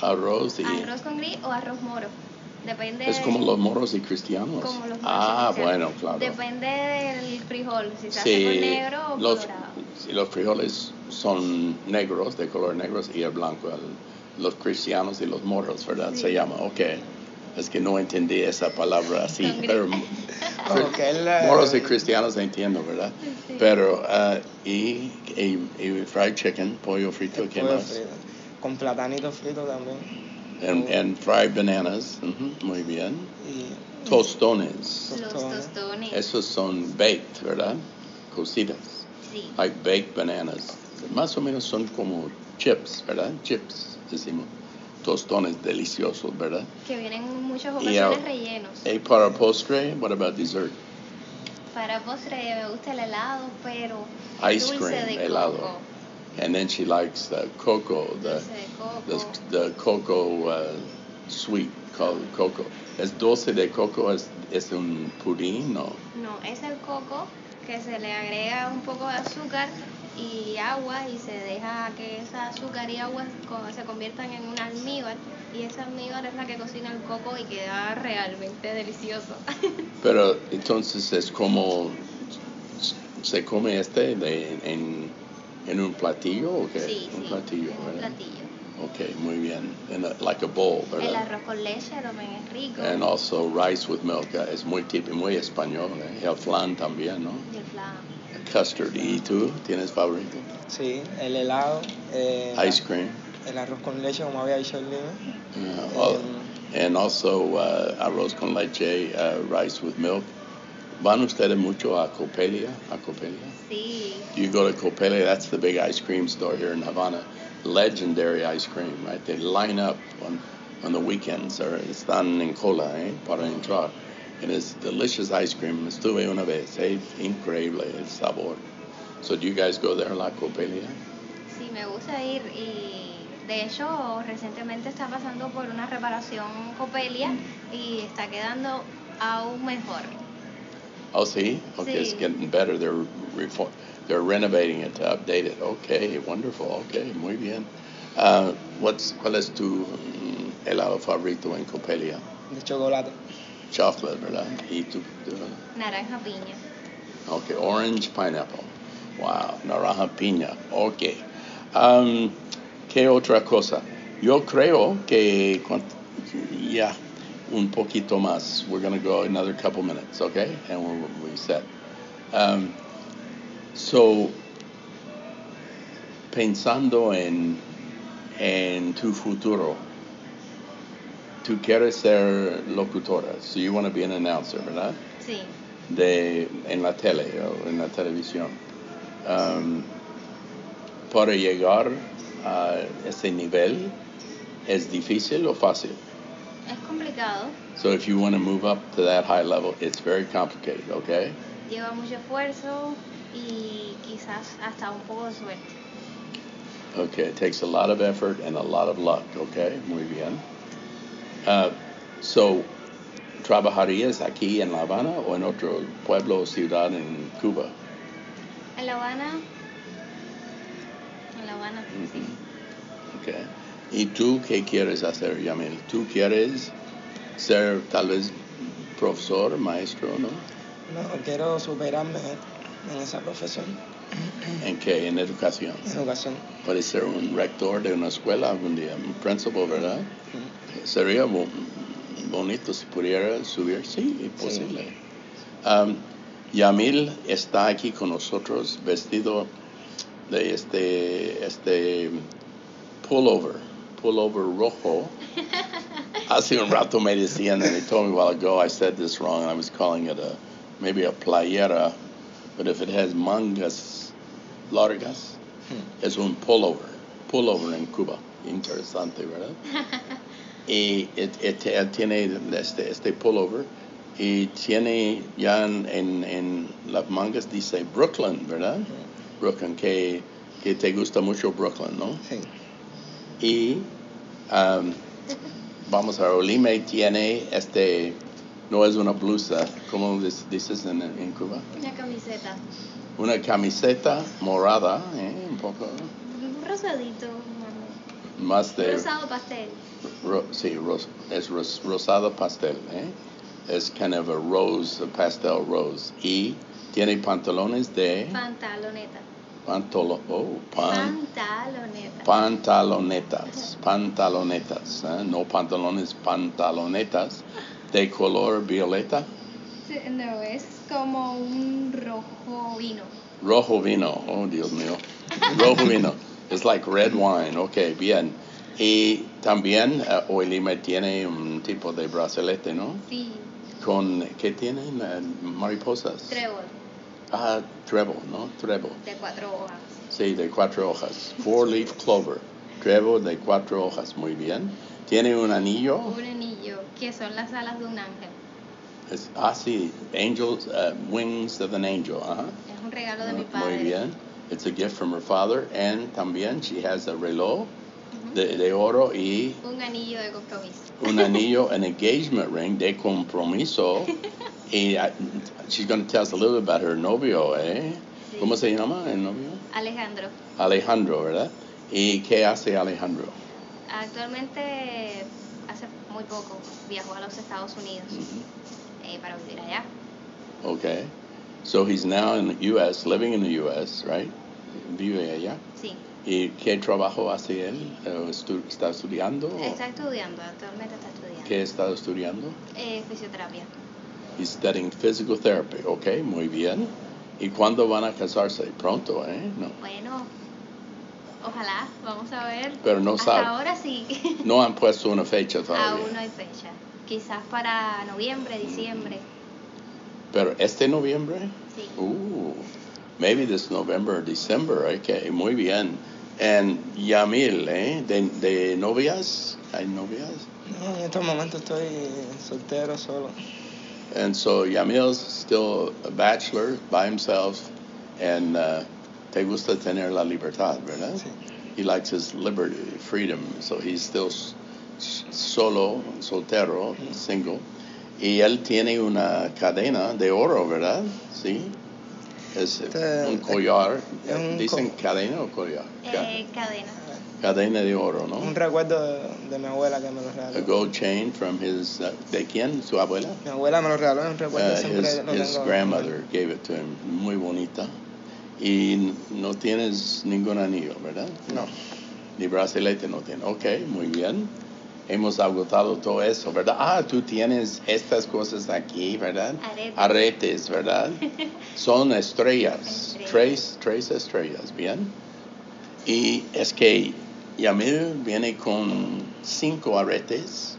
Arroz y... Arroz con gris o arroz moro. Depende Es como los moros y cristianos. como los ah, bueno, claro. Depende del frijol, si se hace con negro o los, colorado. sí, los frijoles son negros, de color negros, y el blanco, el- los cristianos y los moros, ¿verdad? Sí. Se llama, ok. Es que no entendí esa palabra así, pero moros y cristianos entiendo, ¿verdad? Sí. Pero, ah, y, y, y fried chicken, pollo frito, el ¿qué pollo más? frito. Con platanito frito también. And, and fried bananas, ujú, muy bien. Y Tostones, Los tostones. tostones. esos son baked, ¿verdad? Cocidas. Sí. like baked bananas. Más o menos son como chips, ¿verdad? Chips, decimos. Tostones deliciosos, ¿verdad? Que vienen en muchas Y ocasiones el- rellenos. Y para postre, what about dessert? Para postre me gusta el helado, pero Ice dulce cream, de helado. coco. And then she likes the cocoa, the, coco. the, the cocoa uh, sweet called cocoa. ¿Es dulce de coco? ¿Es, es un pudín? No. No, es el coco que se le agrega un poco de azúcar y agua y se deja que esa azúcar y agua se conviertan en un almíbar y esa almíbar es la que cocina el coco y queda realmente delicioso. Pero entonces es como se come este de, en, en un platillo o qué? sí, un sí, platillo, en un platillo. Ok, muy bien. In a, like a bowl, ¿verdad? El arroz con leche también es rico And also rice with milk. uh, es muy típico, muy español. ¿eh? El flan también, ¿no? y el flan. Custard. ¿Y tú tienes favorito? sí, el helado. eh, Ice cream. El arroz con leche, como había dicho el niño. Uh, all- Eh, and also uh, arroz con leche, uh, rice with milk. ¿Van ustedes mucho a Copelia? A Copelia? Sí, You go to Copelia, that's the big ice cream store here in Havana. Legendary ice cream, right? They line up on, on the weekends, or están en cola, eh? Para entrar. And it's delicious ice cream. Estuve una vez, eh? Increíble el sabor. So do you guys go there, La Copelia? sí, me gusta ir y de hecho recientemente está pasando por una reparación Copelia y está quedando aún mejor. Oh, see? Okay, it's getting better. They're reform, they're renovating it to update it. Okay, wonderful. Okay, muy bien. Uh, what's cuál es tu mm, helado favorito en Copelia? De chocolate. Chocolate, ¿verdad? Y tu, tu- Naranja piña. okay, orange pineapple. Wow, naranja piña. Okay. Um, ¿Qué otra cosa? Yo creo que cuan- ya un poquito más. We're going to go another couple minutes, okay? And we're we set. Um, so, pensando en, en tu futuro, tú quieres ser locutora, so you want to be an announcer, ¿verdad? Sí, De, en la tele o en la televisión. Um, para llegar a ese nivel, ¿es difícil o fácil? Es complicado, So if you want to move up to that high level, it's very complicated, okay? lleva mucho esfuerzo y quizás hasta un poco de suerte. Okay, it takes a lot of effort and a lot of luck, okay? Muy bien. Uh, so, ¿trabajarías aquí en La Habana o en otro pueblo o ciudad en Cuba? En La Habana, en La Habana, sí. Okay. ¿Y tú qué quieres hacer, Yamil? ¿Tú quieres ser tal vez profesor, maestro, no? No, quiero superarme en esa profesión, ¿En qué? En educación. en educación. Puedes ser un rector de una escuela algún día, un principal, ¿verdad? Sería bo- bonito si pudiera subir, sí, es posible. Um, Yamil está aquí con nosotros vestido de este, este pullover, pullover rojo. Hace un rato me decían, and they told me a while ago I said this wrong, and I was calling it a, maybe a playera, but if it has mangas largas, hmm. es un pullover, pullover en Cuba. Interesante, ¿verdad? y it- it- él tiene este, este pullover y tiene ya en, en, en las mangas dice Brooklyn, ¿verdad? Hmm. Brooklyn, que, que te gusta mucho Brooklyn, ¿no? Sí. Y um, vamos a Olime tiene este, no es una blusa, como dis- dices en, en Cuba? Una camiseta, Una camiseta morada, ¿eh? un poco un rosadito, más de... rosado pastel. Ro- sí, ros- es ros- rosado pastel, ¿eh? Es kind of a rose, a pastel rose. Y tiene pantalones de Pantaloneta. Pantalo, oh, pan, Pantaloneta. pantalonetas, pantalonetas, ¿eh? no pantalones, pantalonetas de color violeta, Sí, No, es como un rojo vino. rojo vino, oh Dios mío, rojo vino. It's like red wine, ok, bien. Y también uh, Oilime tiene un tipo de bracelete, ¿no? Sí, con ¿qué tienen? Eh, mariposas. trébol Ah, treble, ¿no? Treble. de cuatro hojas. Sí, de cuatro hojas. Four leaf clover. Treble de cuatro hojas, muy bien. Tiene un anillo. Un anillo, que son las alas de un ángel. Es, ah, sí, angels, uh, wings of an angel. Ajá. Es un regalo de mi padre. Muy bien. It's a gift from her father. And también she has a reloj de, de oro y Un anillo de compromiso. un anillo, an engagement ring de compromiso. y uh, she's going to tell us a little bit about her novio, ¿eh? Sí. ¿Cómo se llama el novio? Alejandro, Alejandro, ¿verdad? ¿Y qué hace Alejandro? actualmente hace muy poco viajó a los Estados Unidos Mm-hmm. eh, para vivir allá. Okay. So he's now in the U.S., living in the U.S., right? Vive allá. Sí, ¿Y qué trabajo hace él? ¿Está estudiando? está estudiando, actualmente está estudiando. ¿Qué está estudiando? Eh, fisioterapia. He's studying physical therapy. Okay, muy bien. ¿Y cuándo van a casarse? Pronto, ¿eh? No. Bueno, Ojalá, vamos a ver. Pero no Hasta sabe. ahora sí. No han puesto una fecha todavía. Aún no hay fecha. Quizás para noviembre, diciembre. Pero este noviembre? Sí. Uh, maybe this November or December. Okay, muy bien. And Yamil, ¿eh? ¿De, de novias? ¿Hay novias? No, en estos momentos estoy soltero, solo. And so Yamil's still a bachelor by himself, and uh, te gusta tener la libertad, ¿verdad? Sí. He likes his liberty, freedom, so he's still s- s- solo, soltero, single. Y él tiene una cadena de oro, ¿verdad? Sí. Es eh, Este, un collar. es un ¿Dicen co- cadena o collar? Ca- Eh, cadena. Cadena de oro, ¿no? Un recuerdo de, de mi abuela que me lo A regaló. gold chain from his, uh, ¿de quién? ¿Su abuela? Mi abuela me lo regaló, es un recuerdo, Uh, siempre his, lo his tengo. grandmother gave it to him, muy bonita. Y no tienes ningún anillo, ¿verdad? No. Ni bracelete no tiene. Ok, muy bien. Hemos agotado todo eso, ¿verdad? Ah, tú tienes estas cosas aquí, ¿verdad? Aretes. Aretes, ¿verdad? Son estrellas. Estrellas. Tres, tres estrellas, ¿bien? Y es que Yamil viene con cinco aretes.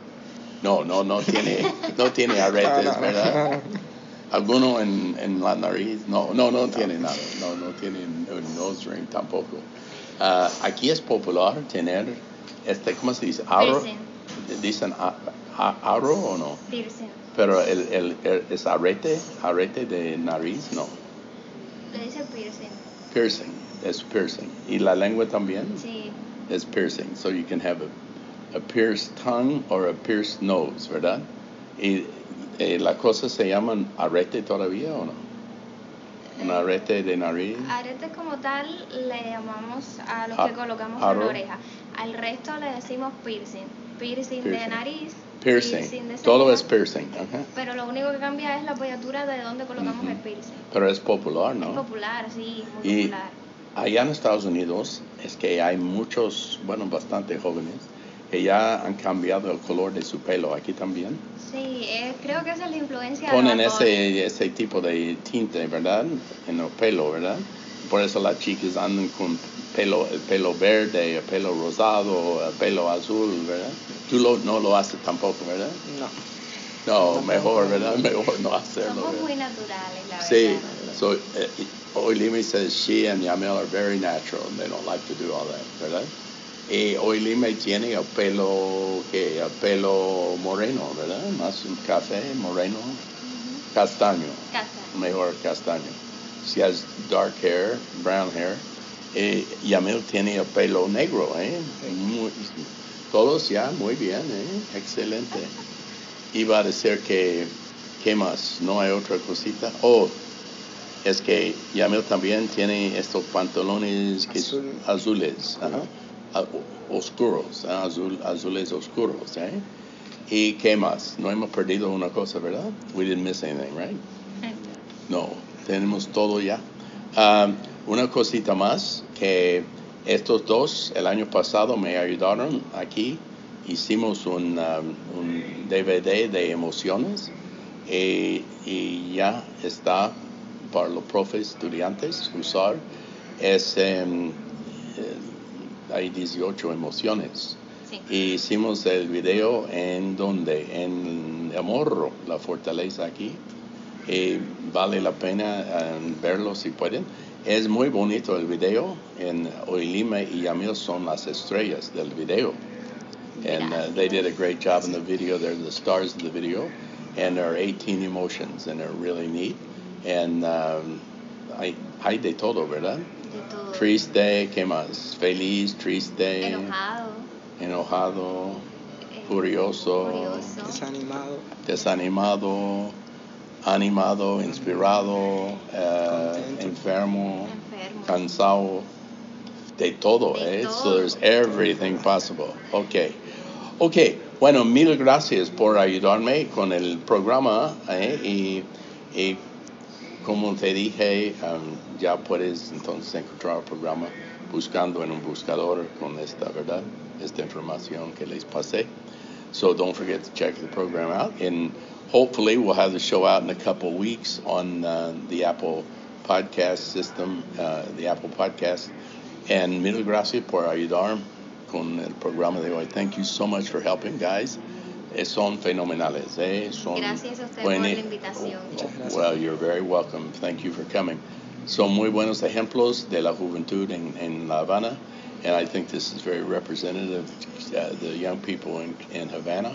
No, no, no tiene, no tiene aretes, No, no, no. ¿verdad? ¿Alguno en, en la nariz? No, no, no tiene nada. No, no tiene un nose ring tampoco. Ah, aquí es popular tener, este, ¿cómo se dice? Aro. Piercing. ¿Dicen a- a- aro o no? Piercing. Pero el, el, el- es arete, arete de nariz, no. Le dice piercing. Piercing, es piercing. Y la lengua también Sí. Es piercing. So you can have a, a pierced tongue or a pierced nose, ¿verdad? Y eh, la cosa se llaman arete todavía o no? Un arete de nariz. Aretes como tal le llamamos a Ah, que colocamos en la oreja. Al resto le decimos piercing. Piercing, de Piercing. nariz. Piercing. de Todo es piercing. ajá. Pero lo único que cambia es la apoyatura de donde colocamos Ujú. el piercing. Pero es popular, Es ¿no? popular, sí, muy Y popular. Allá en Estados Unidos es que hay muchos, bueno, bastante jóvenes que ya han cambiado el color de su pelo. Aquí también. Sí, eh, creo que esa es la influencia Ponen de ese, ese tipo de tinte, ¿verdad? En el pelo, ¿verdad? Por eso las chicas andan con pelo, el pelo verde, el pelo rosado, el pelo azul, ¿verdad? Tú lo- no lo haces tampoco, ¿verdad? No. No, mejor, ¿verdad? Mejor no hacerlo. Somos ¿verdad? muy naturales, la Sí, verdad. so uh, Oilimi says she and Yamil are very natural and they don't like to do all that, ¿verdad? Y tiene el pelo, que el pelo moreno, ¿verdad? Más un café moreno, castaño, Casa. mejor castaño. She has dark hair, brown hair. Y Yamil tiene el pelo negro, ¿eh? Muy- todos ya, muy bien, ¿eh? Excelente. Iba a decir que, ¿qué más? ¿No hay otra cosita? Oh, es que Yamil también tiene estos pantalones que Azul. azules, ajá, a- oscuros, ah, azul, azules oscuros, ¿eh? ¿Y qué más? No hemos perdido una cosa, ¿verdad? We didn't miss anything, right? No, tenemos todo ya. Um, una cosita más, que estos dos el año pasado me ayudaron aquí. Hicimos un, um, un DVD de emociones y, y ya está para los profes estudiantes usar. Es, em, eh, hay 18 emociones. Sí. Y hicimos el video en donde, en El Morro, la fortaleza aquí. Y vale la pena eh, verlo si pueden. Es muy bonito el video. En Oilima y Yamil son las estrellas del video. And uh, they did a great job in the video. They're the stars of the video. And there are 18 emotions, and they're really neat. And um, hay, hay de todo, ¿verdad? De todo. Triste, ¿qué más? Feliz, triste, Enojado. enojado, eh, Furioso. Furioso. Desanimado. desanimado, animado, inspirado, eh, enfermo, Enfermo. cansado, de todo, De eh? todo. So there's everything possible. Okay. Okay. Bueno, mil gracias por ayudarme con el programa eh, y, y como te dije, um, ya puedes entonces encontrar el programa buscando en un buscador con esta, ¿verdad? Esta información que les pasé. So don't forget to check the program out. And hopefully we'll have the show out in a couple weeks on uh, the Apple podcast system, uh, the Apple podcast. And mil gracias por ayudar con el programa de hoy. Thank you so much for helping, guys. Eh, son fenomenales. Eh? Son Gracias a usted por la invitación. Well, you're very welcome. Thank you for coming. Son muy buenos ejemplos de la juventud en, en La Habana, and I think this is very representative of uh, the young people in, in Havana,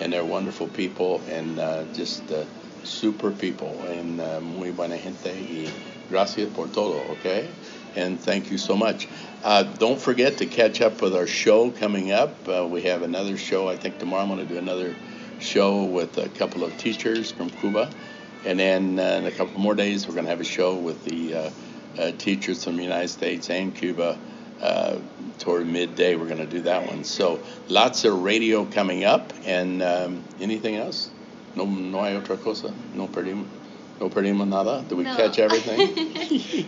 and they're wonderful people and uh, just uh, super people and uh, muy buena gente. Y gracias por todo, okay? And thank you so much. Uh, don't forget to catch up with our show coming up. Uh, we have another show. I think tomorrow I'm going to do another show with a couple of teachers from Cuba. And then uh, in a couple more days, we're going to have a show with the uh, uh, teachers from the United States and Cuba. Uh, toward midday, we're going to do that one. So lots of radio coming up. And um, anything else? No, no hay otra cosa. No perdimos. No perdimos nada. Did we No. catch everything?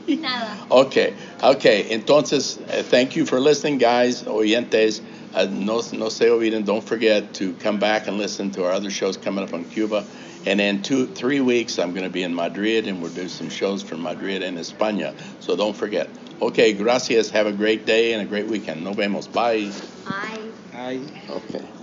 Nada. Okay, okay. Entonces, uh, thank you for listening, guys, oyentes. Uh, no, no se olviden, don't forget to come back and listen to our other shows coming up on Cuba. And in two, three weeks, I'm going to be in Madrid, and we'll do some shows from Madrid and España. So don't forget. Okay, gracias. Have a great day and a great weekend. Nos vemos. Bye. Bye. Ay. Okay.